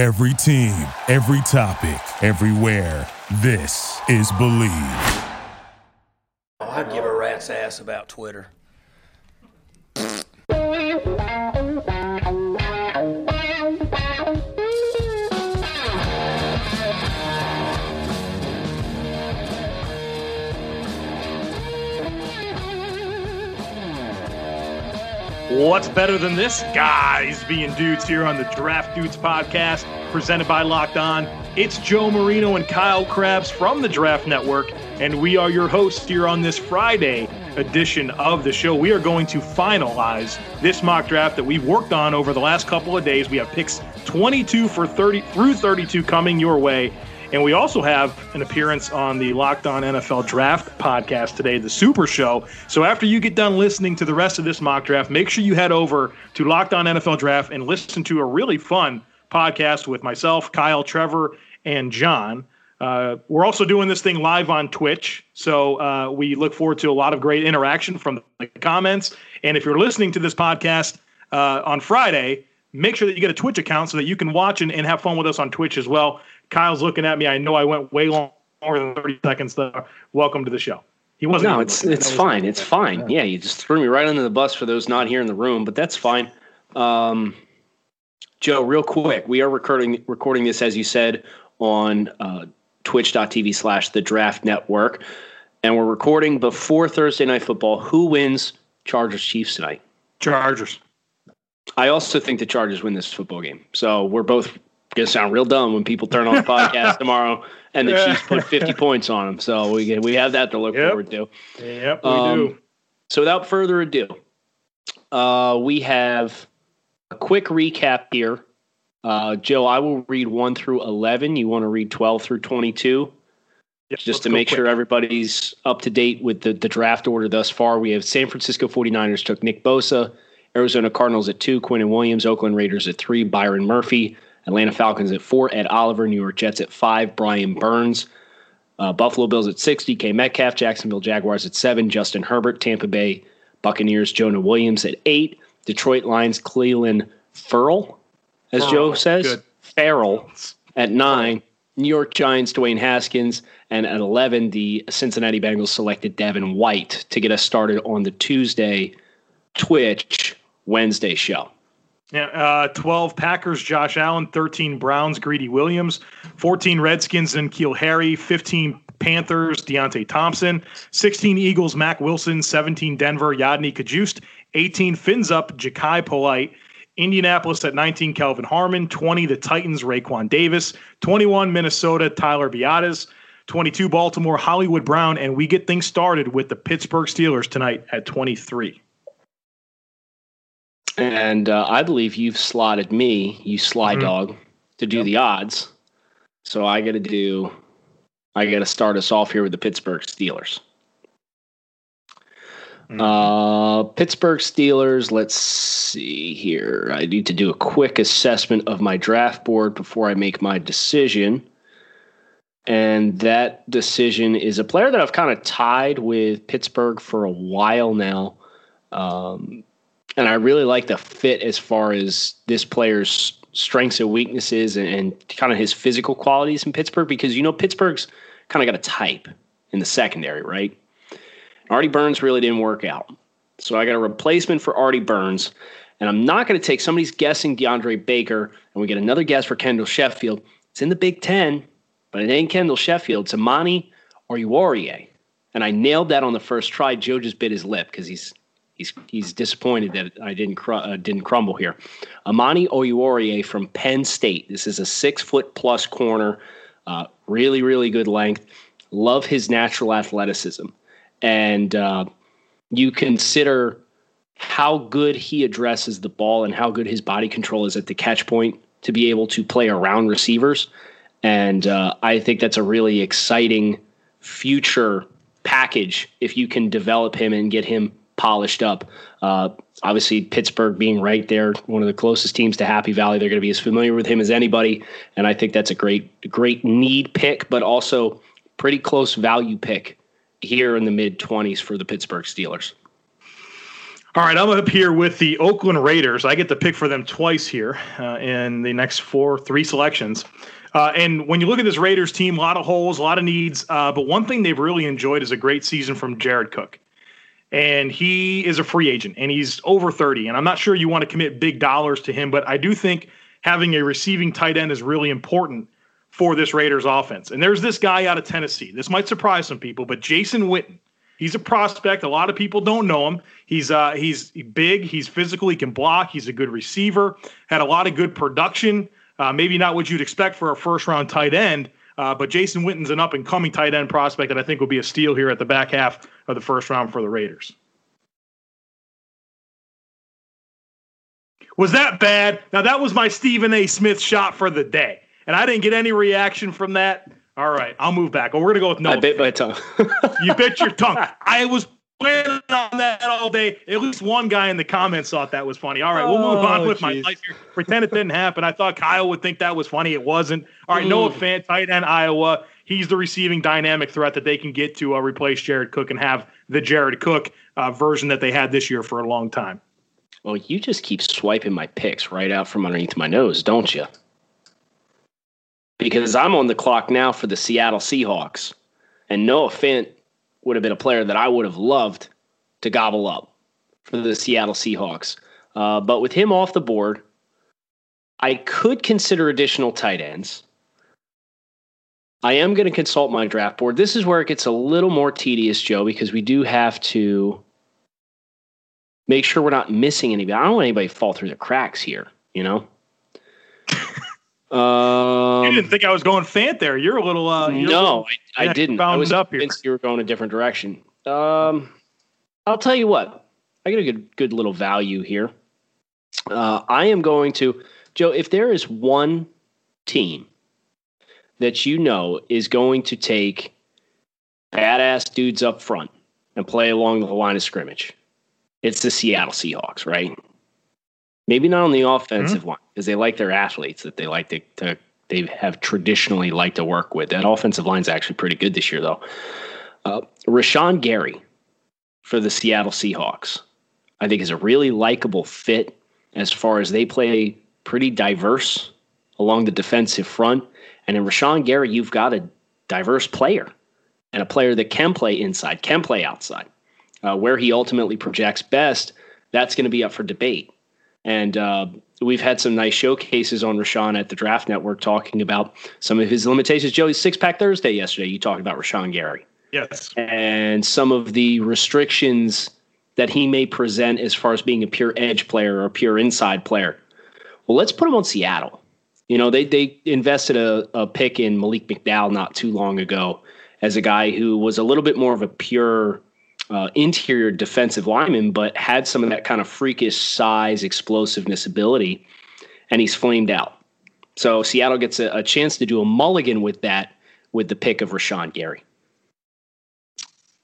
Every team, every topic, everywhere. This is Bleav. I'd give a rat's ass about Twitter. What's better than this? Guys being dudes here on the Draft Dudes podcast, presented by Locked On. It's Joe Marino and Kyle Crabbs from the Draft Network, and we are your hosts here on this Friday edition of the show. We are going to finalize this mock draft that we've worked on over the last couple of days. We have picks 22 for 30 through 32 coming your way. And we also have an appearance on the Locked On NFL Draft podcast today, the Super Show. So after you get done listening to the rest of this mock draft, make sure you head over to Locked On NFL Draft and listen to a really fun podcast with myself, Kyle, Trevor, and John. Uh, we're also doing this thing live on Twitch, so uh, we look forward to a lot of great interaction from the comments. And if you're listening to this podcast uh, on Friday, make sure that you get a Twitch account so that you can watch and, and have fun with us on Twitch as well. Kyle's looking at me. I know I went way longer than 30 seconds there. Welcome to the show. He wasn't. No, it's it's fine. It's fine. Yeah, you just threw me right under the bus for those not here in the room, but that's fine. Um, Joe, real quick, we are recording recording this as you said on uh, Twitch.tv slash The Draft Network, and we're recording before Thursday Night Football. Who wins Chargers Chiefs tonight? Chargers. I also think the Chargers win this football game. So we're both to sound real dumb when people turn on the podcast tomorrow and the Chiefs put 50 points on them. So we we have that to look yep. forward to. Yep, we um, do. So without further ado, uh, we have a quick recap here. Uh, Joe, I will read 1 through 11. You want to read 12 through 22? Yep, just to make quick. sure everybody's up to date with the, the draft order thus far. We have San Francisco 49ers took Nick Bosa, Arizona Cardinals at 2, Quinnen Williams, Oakland Raiders at 3, Byron Murphy, Atlanta Falcons at four, Ed Oliver, New York Jets at five, Brian Burns, uh, Buffalo Bills at six, DK Metcalf, Jacksonville Jaguars at seven, Justin Herbert, Tampa Bay Buccaneers, Jonah Williams at eight, Detroit Lions, Clelin Ferrell, as. Joe says, Good. Ferrell at nine, New York Giants, Dwayne Haskins, and at 11, the Cincinnati Bengals selected Devin White to get us started on the Tuesday Twitch Wednesday show. Yeah, uh, 12 Packers, Josh Allen, 13 Browns, Greedy Williams, 14 Redskins, N'Keal Harry, 15 Panthers, Deionte Thompson, 16 Eagles, Mack Wilson, 17 Denver, Yodny Cajuste, 18 Fins Up, Jachai Polite, Indianapolis at 19, Kelvin Harmon, 20 the Titans, Raekwon Davis, 21 Minnesota, Tyler Biadasz, 22 Baltimore, Hollywood Brown, and we get things started with the Pittsburgh Steelers tonight at 23. And uh, I believe you've slotted me, you sly mm-hmm. dog, to do yep. the odds. So I got to do, I got to start us off here with the Pittsburgh Steelers. Mm-hmm. Uh, Pittsburgh Steelers. Let's see here. I need to do a quick assessment of my draft board before I make my decision. And that decision is a player that I've kind of tied with Pittsburgh for a while now. Um, and I really like the fit as far as this player's strengths and weaknesses and, and kind of his physical qualities in Pittsburgh because you know Pittsburgh's kind of got a type in the secondary, right? Artie Burns really didn't work out. So I got a replacement for Artie Burns. And I'm not going to take somebody's guessing DeAndre Baker, and we get another guess for Kendall Sheffield. It's in the Big Ten, but it ain't Kendall Sheffield. It's Amani Oruwariye. And I nailed that on the first try. Joe just bit his lip because he's he's he's disappointed that I didn't cr- uh, didn't crumble here. Amani Oruwariye from Penn State. This is a six foot plus corner, uh, really really good length. Love his natural athleticism, and uh, you consider how good he addresses the ball and how good his body control is at the catch point to be able to play around receivers. And uh, I think that's a really exciting future package if you can develop him and get him polished up. Uh, obviously, Pittsburgh being right there, one of the closest teams to Happy Valley, they're going to be as familiar with him as anybody, and I think that's a great, great need pick, but also pretty close value pick here in the mid twenties for the Pittsburgh Steelers. All right, I'm up here with the Oakland Raiders. I get to pick for them twice here uh, in the next four, three selections. Uh, and when you look at this Raiders team, a lot of holes, a lot of needs. Uh, but one thing they've really enjoyed is a great season from Jared Cook. And he is a free agent and he's over 30. And I'm not sure you want to commit big dollars to him, but I do think having a receiving tight end is really important for this Raiders offense. And there's this guy out of Tennessee. This might surprise some people, but Jason Witten. He's a prospect. A lot of people don't know him. He's uh, he's big. He's physical. He can block. He's a good receiver. Had a lot of good production. Uh, maybe not what you'd expect for a first round tight end, uh, but Jason Witten's an up and coming tight end prospect that I think will be a steal here at the back half of the first round for the Raiders. Was that bad? Now, that was my Stephen A. Smith shot for the day, and I didn't get any reaction from that. All right, I'll move back. Oh, we're gonna go with no. I bit my tongue. you bit your tongue. I was planning on that all day. At least one guy in the comments thought that was funny. All right, we'll move on oh, with geez. my life here. Pretend it didn't happen. I thought Kyle would think that was funny. It wasn't. All right, mm. Noah Fant, tight end Iowa. He's the receiving dynamic threat that they can get to uh, replace Jared Cook and have the Jared Cook uh, version that they had this year for a long time. Well, you just keep swiping my picks right out from underneath my nose, don't you? Because I'm on the clock now for the Seattle Seahawks. And Noah Fant would have been a player that I would have loved to gobble up for the Seattle Seahawks. Uh, but with him off the board, I could consider additional tight ends. I am going to consult my draft board. This is where it gets a little more tedious, Joe, because we do have to make sure we're not missing anybody. I don't want anybody to fall through the cracks here, you know? Um, you didn't think I was going Fant there. You're a little. Uh, no, I, I didn't. I was up convinced here. you were going a different direction. Um, I'll tell you what. I get a good, good little value here. Uh, I am going to Joe. If there is one team that you know is going to take badass dudes up front and play along the line of scrimmage, it's the Seattle Seahawks, right? Maybe not on the offensive mm-hmm. one because they like their athletes that they like to, to they have traditionally liked to work with. That offensive line is actually pretty good this year, though. Uh, Rashan Gary for the Seattle Seahawks, I think, is a really likable fit as far as they play pretty diverse along the defensive front. And in Rashan Gary, you've got a diverse player and a player that can play inside, can play outside. Uh, where he ultimately projects best, that's going to be up for debate. And uh, we've had some nice showcases on Rashan at the Draft Network talking about some of his limitations. Joey, Six Pack Thursday yesterday, you talked about Rashan Gary. Yes. And some of the restrictions that he may present as far as being a pure edge player or a pure inside player. Well, let's put him on Seattle. You know, they they invested a, a pick in Malik McDowell not too long ago as a guy who was a little bit more of a pure uh, interior defensive lineman, but had some of that kind of freakish size, explosiveness, ability, and he's flamed out. So Seattle gets a, a chance to do a mulligan with that with the pick of Rashan Gary.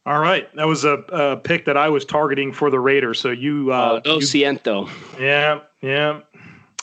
All right, that was a, a, pick that I was targeting for the Raiders. So you, uh, oh, siento. Yeah, yeah.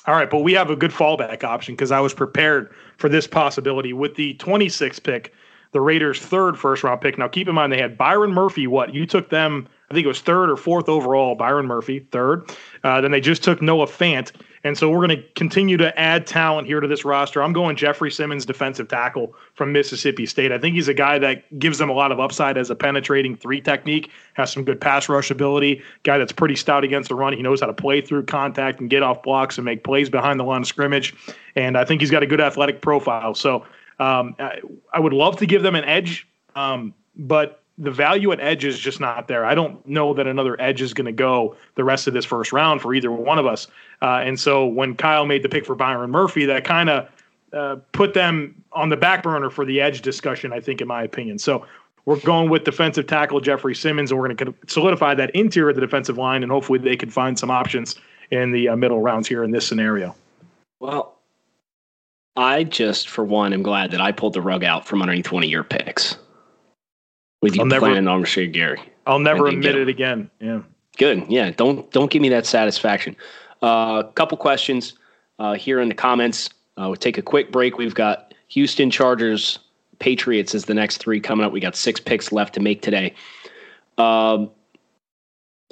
All right, but we have a good fallback option because I was prepared for this possibility with the 26th pick the Raiders' third first round pick. Now, keep in mind they had Byron Murphy. What you took them? I think it was third or fourth overall. Byron Murphy, third. Uh, then they just took Noah Fant, and so we're going to continue to add talent here to this roster. I'm going Jeffrey Simmons, defensive tackle from Mississippi State. I think he's a guy that gives them a lot of upside as a penetrating three technique. Has some good pass rush ability. Guy that's pretty stout against the run. He knows how to play through contact and get off blocks and make plays behind the line of scrimmage. And I think he's got a good athletic profile. So um, I, I, would love to give them an edge, um, but the value at edge is just not there. I don't know that another edge is going to go the rest of this first round for either one of us. Uh, and so when Kyle made the pick for Byron Murphy, that kind of uh, put them on the back burner for the edge discussion, I think, in my opinion. So we're going with defensive tackle Jeffrey Simmons, and we're going to solidify that interior of the defensive line, and hopefully they can find some options in the uh, middle rounds here in this scenario. Well, I just, for one, am glad that I pulled the rug out from underneath one of your picks. With you I'll planning never, on Rashan Gary. I'll never admit it again. Yeah. Good. Yeah. Don't don't give me that satisfaction. A uh, couple questions uh, here in the comments. Uh, we'll take a quick break. We've got Houston Chargers, Patriots as the next three coming up. We got six picks left to make today. Um,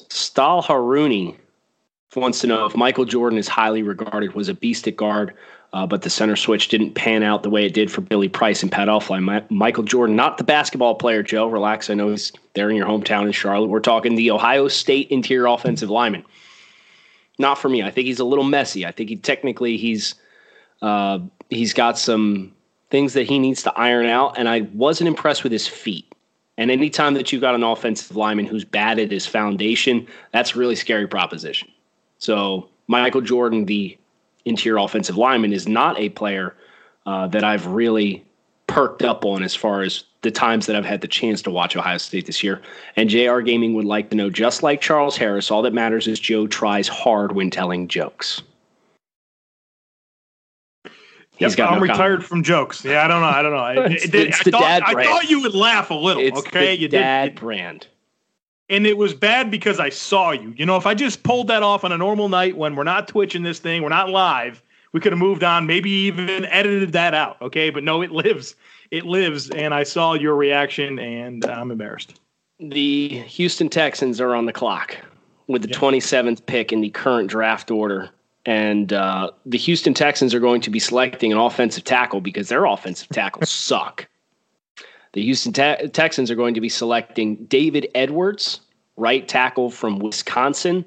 Stahl Haruni wants to know if Michael Jordan is highly regarded, was a beast at guard, uh, but the center switch didn't pan out the way it did for Billy Price and Pat Elflein. My, Michael Jordan, not the basketball player, Joe. Relax. I know he's there in your hometown in Charlotte. We're talking the Ohio State interior offensive lineman. Not for me. I think he's a little messy. I think he technically he's uh, he's got some things that he needs to iron out, and I wasn't impressed with his feet. And anytime that you've got an offensive lineman who's bad at his foundation, that's a really scary proposition. So Michael Jordan, the interior offensive lineman, is not a player uh, that I've really perked up on as far as the times that I've had the chance to watch Ohio State this year. And JR Gaming would like to know, just like Charles Harris, all that matters is Joe tries hard when telling jokes. He's yep, I'm no retired comment. from jokes. Yeah, I don't know. I don't know. it's, it, it's I, the thought, dad brand. I thought you would laugh a little. It's okay, you dad did. brand. And it was bad because I saw you. You know, if I just pulled that off on a normal night when we're not twitching this thing, we're not live, we could have moved on, maybe even edited that out. Okay, but no, it lives. It lives. And I saw your reaction, and I'm embarrassed. The Houston Texans are on the clock with the yep. 27th pick in the current draft order and uh, the Houston Texans are going to be selecting an offensive tackle because their offensive tackles suck. The Houston te- Texans are going to be selecting David Edwards, right tackle from Wisconsin.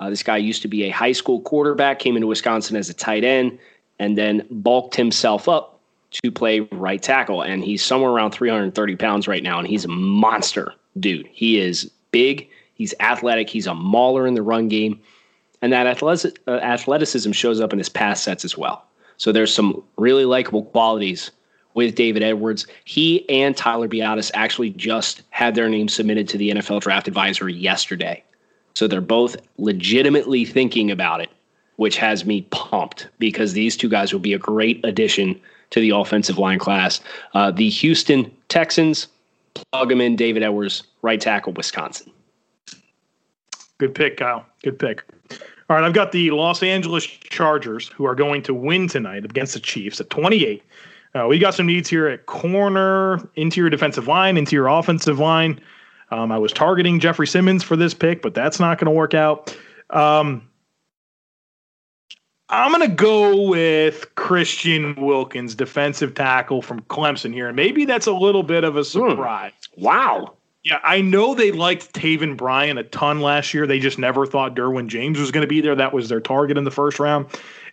Uh, this guy used to be a high school quarterback, came into Wisconsin as a tight end, and then bulked himself up to play right tackle. And he's somewhere around 330 pounds right now, and he's a monster, dude. He is big, he's athletic, he's a mauler in the run game and that uh, athleticism shows up in his pass sets as well. So there's some really likable qualities with David Edwards. He and Tyler Biadasz actually just had their names submitted to the NFL Draft Advisory yesterday. So they're both legitimately thinking about it, which has me pumped because these two guys will be a great addition to the offensive line class. Uh, the Houston Texans, plug them in, David Edwards, right tackle, Wisconsin. Good pick, Kyle. Good pick. All right, I've got the Los Angeles Chargers who are going to win tonight against the Chiefs at 28. Uh, we got some needs here at corner, interior defensive line, interior offensive line. Um, I was targeting Jeffrey Simmons for this pick, but that's not going to work out. Um, I'm going to go with Christian Wilkins, defensive tackle from Clemson here. And maybe that's a little bit of a hmm. surprise. Mm. Wow. Yeah, I know they liked Taven Bryan a ton last year. They just never thought Derwin James was going to be there. That was their target in the first round.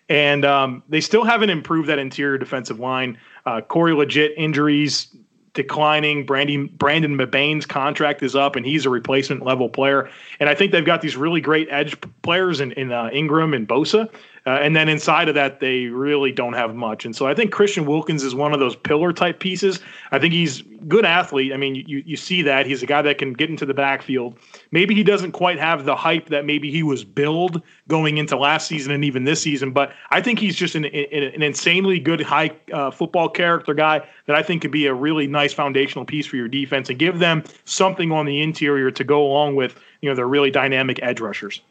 And um, they still haven't improved that interior defensive line. Uh, Corey Liuget injuries declining. Brandon Brandon Mebane's contract is up, and he's a replacement level player. And I think they've got these really great edge players in, in uh, Ingram and Bosa. Uh, and then inside of that, they really don't have much. And so I think Christian Wilkins is one of those pillar type pieces. I think he's good athlete. I mean, you you see that he's a guy that can get into the backfield. Maybe he doesn't quite have the hype that maybe he was billed going into last season and even this season. But I think he's just an an, insanely good high uh, football character guy that I think could be a really nice foundational piece for your defense and give them something on the interior to go along with you know their really dynamic edge rushers.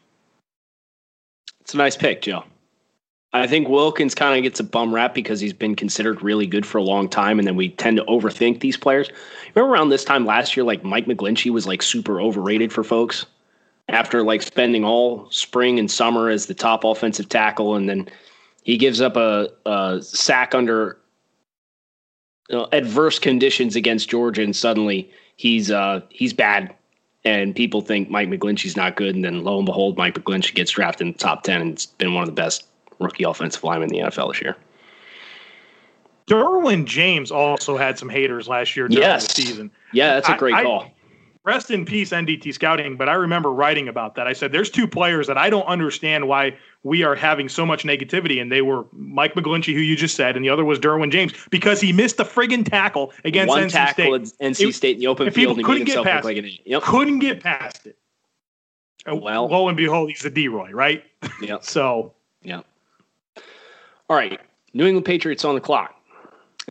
It's a nice pick, Joe. I think Wilkins kind of gets a bum rap because he's been considered really good for a long time, and then we tend to overthink these players. Remember around this time last year, like Mike McGlinchey was like super overrated for folks after like spending all spring and summer as the top offensive tackle, and then he gives up a, a sack under you know, adverse conditions against Georgia, and suddenly he's uh, he's bad, and people think Mike McGlinchey's not good, and then lo and behold, Mike McGlinchey gets drafted in the top ten, and it's been one of the best rookie offensive lineman in the NFL this year. Derwin James also had some haters last year during yes. the season. Yeah, that's a great I, call. I, rest in peace, NDT Scouting. But I remember writing about that. I said, there's two players that I don't understand why we are having so much negativity. And they were Mike McGlinchey, who you just said, and the other was Derwin James, because he missed the friggin' tackle against One NC tackle State. NC it, State in the open field. People couldn't get past like it. Yep. Couldn't get past it. Oh, well, lo and behold, he's a DROY, right? Yeah. so, yeah. All right, New England Patriots on the clock,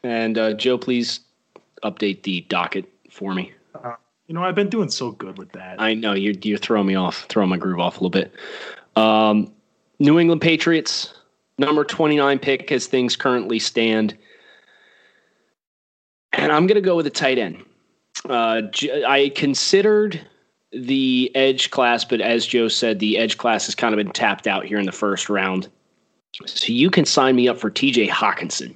and uh, Joe, please update the docket for me. Uh, you know, I've been doing so good with that. I know you're you're throwing me off, throwing my groove off a little bit. Um, New England Patriots, number twenty nine pick as things currently stand, and I'm going to go with a tight end. Uh, I considered the edge class, but as Joe said, the edge class has kind of been tapped out here in the first round. So you can sign me up for TJ Hockenson,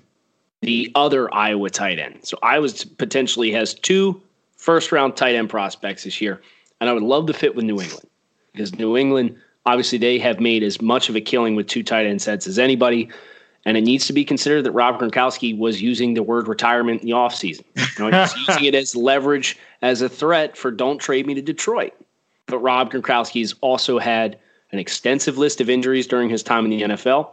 the other Iowa tight end. So Iowa potentially has two first round tight end prospects this year, and I would love to fit with New England because New England obviously they have made as much of a killing with two tight end sets as anybody. And it needs to be considered that Rob Gronkowski was using the word retirement in the offseason. You know, he's using it as leverage, as a threat for don't trade me to Detroit. But Rob Gronkowski has also had an extensive list of injuries during his time in the NFL.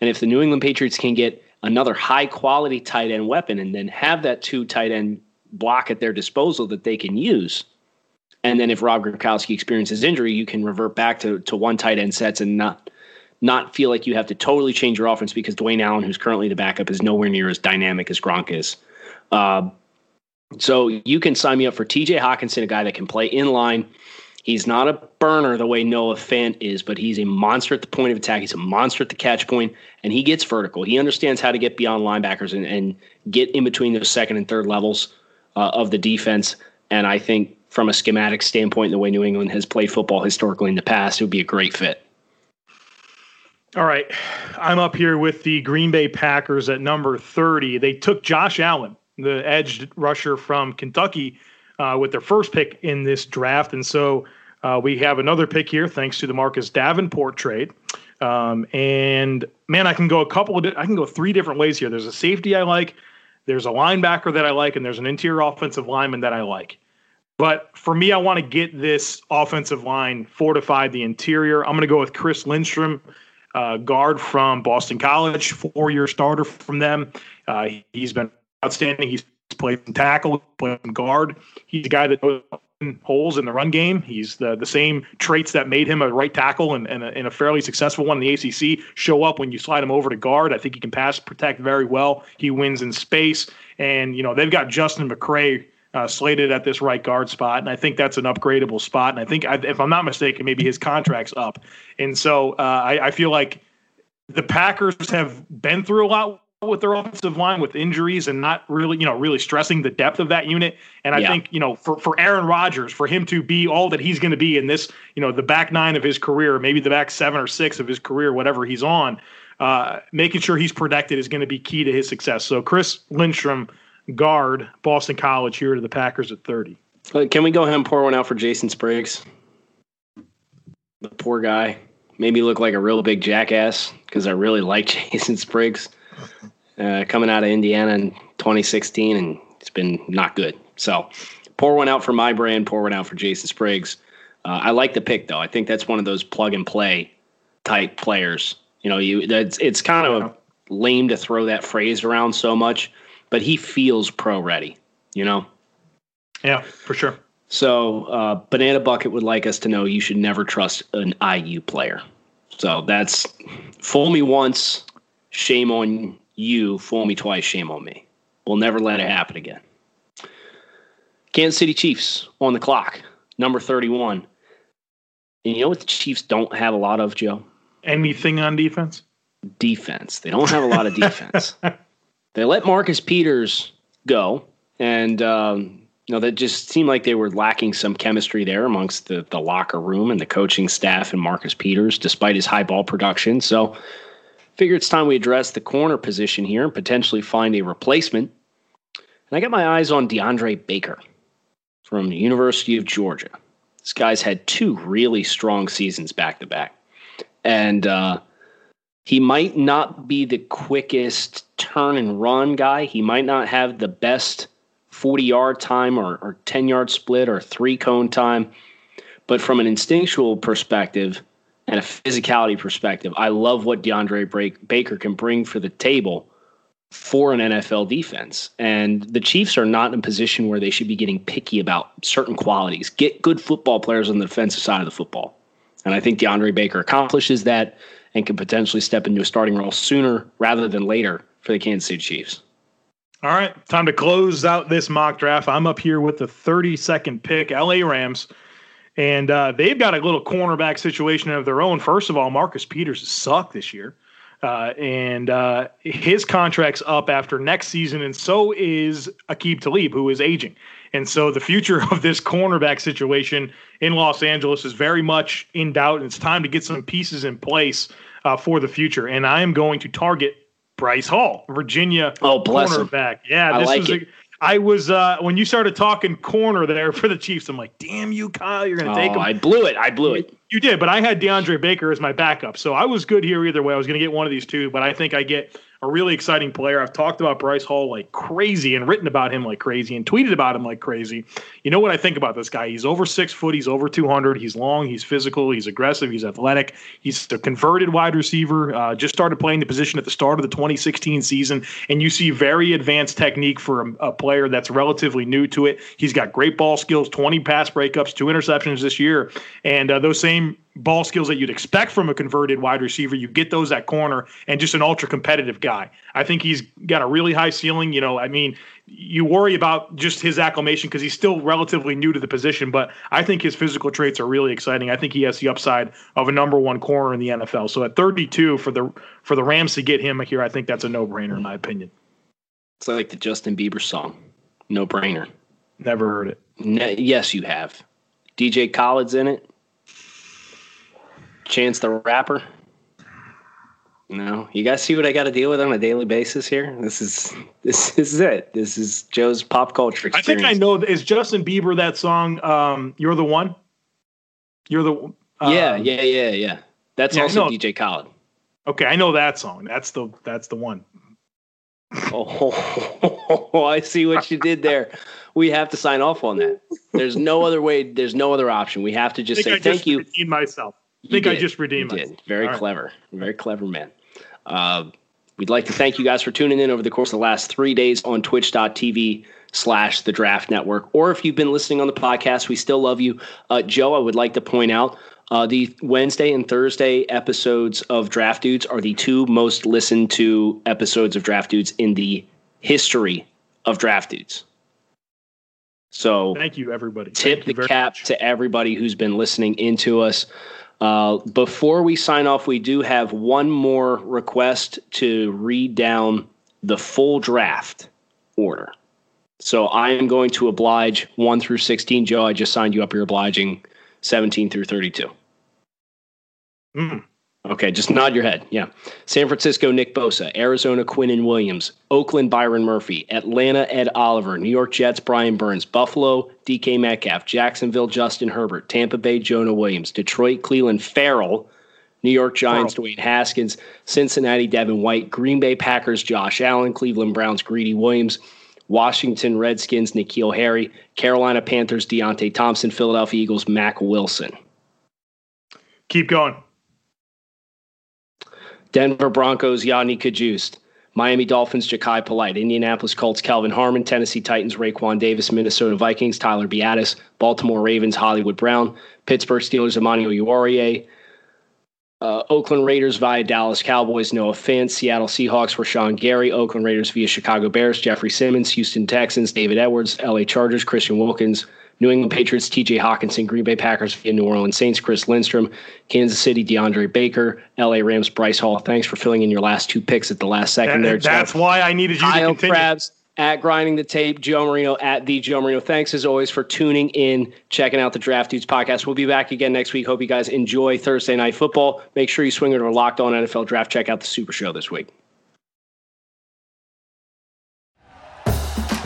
And if the New England Patriots can get another high quality tight end weapon and then have that two tight end block at their disposal that they can use, and then if Rob Gronkowski experiences injury, you can revert back to, to one tight end sets and not not feel like you have to totally change your offense because Dwayne Allen, who's currently the backup, is nowhere near as dynamic as Gronk is. Uh, so you can sign me up for TJ Hockenson, a guy that can play in line. He's not a burner the way Noah Fant is, but he's a monster at the point of attack. He's a monster at the catch point, and he gets vertical. He understands how to get beyond linebackers and, and get in between those second and third levels uh, of the defense. And I think from a schematic standpoint, the way New England has played football historically in the past, it would be a great fit. All right. I'm up here with the Green Bay Packers at number 30. They took Josh Allen, the edge rusher from Kentucky, uh, with their first pick in this draft. And so uh, we have another pick here thanks to the Marcus Davenport trade. Um, and man, I can go a couple of, I can go three different ways here. There's a safety I like, there's a linebacker that I like, and there's an interior offensive lineman that I like. But for me, I want to get this offensive line fortified, the interior. I'm going to go with Chris Lindstrom uh, guard from Boston College, four year starter from them. Uh, he's been outstanding. He's played tackle, played guard. He's a guy that knows holes in the run game. He's the the same traits that made him a right tackle and, and, a, and a fairly successful one in the ACC show up when you slide him over to guard. I think he can pass protect very well. He wins in space, and you know they've got Justin McCray uh, slated at this right guard spot, and I think that's an upgradable spot. And I think, if I'm not mistaken, maybe his contract's up. And so uh, I, I, feel like the Packers have been through a lot with their offensive line with injuries and not really, you know, really stressing the depth of that unit. And I yeah. think, you know, for, for Aaron Rodgers, for him to be all that he's going to be in this, you know, the back nine of his career, maybe the back seven or six of his career, whatever he's on, uh, making sure he's protected is going to be key to his success. So Chris Lindstrom – guard Boston College here to the Packers at 30. Can we go ahead and pour one out for Jason Spriggs? The poor guy made me look like a real big jackass because I really like Jason Spriggs. Uh, coming out of Indiana in 2016, and it's been not good. So, pour one out for my brand, pour one out for Jason Spriggs. Uh, I like the pick though. I think that's one of those plug and play type players. You know, you that's it's kind of lame to throw that phrase around so much, but he feels pro ready, you know? Yeah, for sure. So, uh, Banana Bucket would like us to know you should never trust an IU player. So that's fool me once, shame on you. Fool me twice, shame on me. We'll never let it happen again. Kansas City Chiefs on the clock, number 31. And you know what the Chiefs don't have a lot of, Joe? Anything on defense? Defense. They don't have a lot of defense. They let Marcus Peters go, and um, you know that just seemed like they were lacking some chemistry there amongst the the locker room and the coaching staff and Marcus Peters, despite his high ball production. So, figure it's time we address the corner position here and potentially find a replacement. And I got my eyes on DeAndre Baker from the University of Georgia. This guy's had two really strong seasons back to back, and uh, he might not be the quickest turn and run guy. He might not have the best 40 yard time or, or 10 yard split or three cone time. But from an instinctual perspective and a physicality perspective, I love what DeAndre Baker can bring for the table for an NFL defense. And the Chiefs are not in a position where they should be getting picky about certain qualities. Get good football players on the defensive side of the football. And I think DeAndre Baker accomplishes that and can potentially step into a starting role sooner rather than later for the Kansas City Chiefs. All right, time to close out this mock draft. I'm up here with the 32nd pick, LA Rams. And uh, they've got a little cornerback situation of their own. First of all, Marcus Peters has sucked this year. Uh, and uh, his contract's up after next season, and so is Aqib Talib, who is aging. And so the future of this cornerback situation in Los Angeles is very much in doubt, and it's time to get some pieces in place uh, for the future. And I am going to target Bryce Hall, Virginia oh, bless cornerback. Him. Yeah, this I like was. A, I was uh, when you started talking corner there for the Chiefs. I'm like, damn you, Kyle, you're going to oh, take him. I blew it. I blew it. You did, but I had DeAndre Baker as my backup, so I was good here either way. I was going to get one of these two, but I think I get a really exciting player. I've talked about Bryce Hall like crazy and written about him like crazy and tweeted about him like crazy. You know what I think about this guy? He's over six foot. He's over 200. He's long. He's physical. He's aggressive. He's athletic. He's a converted wide receiver. Uh, just started playing the position at the start of the 2016 season. And you see very advanced technique for a, a player that's relatively new to it. He's got great ball skills, 20 pass breakups, two interceptions this year. And uh, those same ball skills that you'd expect from a converted wide receiver. You get those at corner and just an ultra competitive guy. I think he's got a really high ceiling. You know, I mean, you worry about just his acclimation because he's still relatively new to the position, but I think his physical traits are really exciting. I think he has the upside of a number one corner in the NFL. So at 32 for the for the Rams to get him here, I think that's a no brainer in my opinion. It's like the Justin Bieber song, "No Brainer." Never heard it. Ne- yes, you have. DJ Khaled's in it. Chance the Rapper. No, you guys see what I got to deal with on a daily basis here. This is this is it. This is Joe's pop culture. Experience. I think I know. Is Justin Bieber that song? Um, You're the one. You're the. Um, yeah, yeah, yeah, yeah. That's yeah, also DJ Khaled. Okay, I know that song. That's the that's the one. oh, I see what you did there. We have to sign off on that. There's no other way. There's no other option. We have to just say I thank you. myself. I think I just redeemed you did. Very All clever. Right. Very clever man. Uh, we'd like to thank you guys for tuning in over the course of the last three days on twitch.tv slash the draft network. Or if you've been listening on the podcast, we still love you. Uh, Joe, I would like to point out uh, the Wednesday and Thursday episodes of Draft Dudes are the two most listened to episodes of Draft Dudes in the history of Draft Dudes. So thank you, everybody. Tip you the cap much. to everybody who's been listening into us. Uh, before we sign off, we do have one more request to read down the full draft order. So I am going to oblige 1 through 16. Joe, I just signed you up. You're obliging 17 through 32. Mm. Okay, just nod your head. Yeah. San Francisco, Nick Bosa. Arizona, Quinnen Williams. Oakland, Byron Murphy. Atlanta, Ed Oliver. New York Jets, Brian Burns. Buffalo, DK Metcalf. Jacksonville, Justin Herbert. Tampa Bay, Jonah Williams. Detroit, Cleveland, Ferrell. New York Giants, Dwayne Haskins. Cincinnati, Devin White. Green Bay Packers, Josh Allen. Cleveland Browns, Greedy Williams. Washington Redskins, N'Keal Harry. Carolina Panthers, Deionte Thompson. Philadelphia Eagles, Mack Wilson. Keep going. Denver Broncos, Yodny Cajuste. Miami Dolphins, Jachai Polite. Indianapolis Colts, Kelvin Harmon. Tennessee Titans, Raekwon Davis. Minnesota Vikings, Tyler Biadasz. Baltimore Ravens, Hollywood Brown. Pittsburgh Steelers, Emmanuel Oruwariye. Uh, Oakland Raiders via Dallas Cowboys, Noah Fant. Seattle Seahawks, Rashan Gary. Oakland Raiders via Chicago Bears, Jeffrey Simmons. Houston Texans, David Edwards. LA Chargers, Christian Wilkins. New England Patriots, TJ Hockenson, Green Bay Packers via New Orleans Saints, Chris Lindstrom, Kansas City, DeAndre Baker, LA Rams, Bryce Hall. Thanks for filling in your last two picks at the last second that, there. That's Jeff. why I needed you Kyle to continue. Crabbs at Grinding the Tape, Joe Marino at the Joe Marino. Thanks as always for tuning in, checking out the Draft Dudes podcast. We'll be back again next week. Hope you guys enjoy Thursday night football. Make sure you swing it over Locked On NFL Draft. Check out the Super Show this week.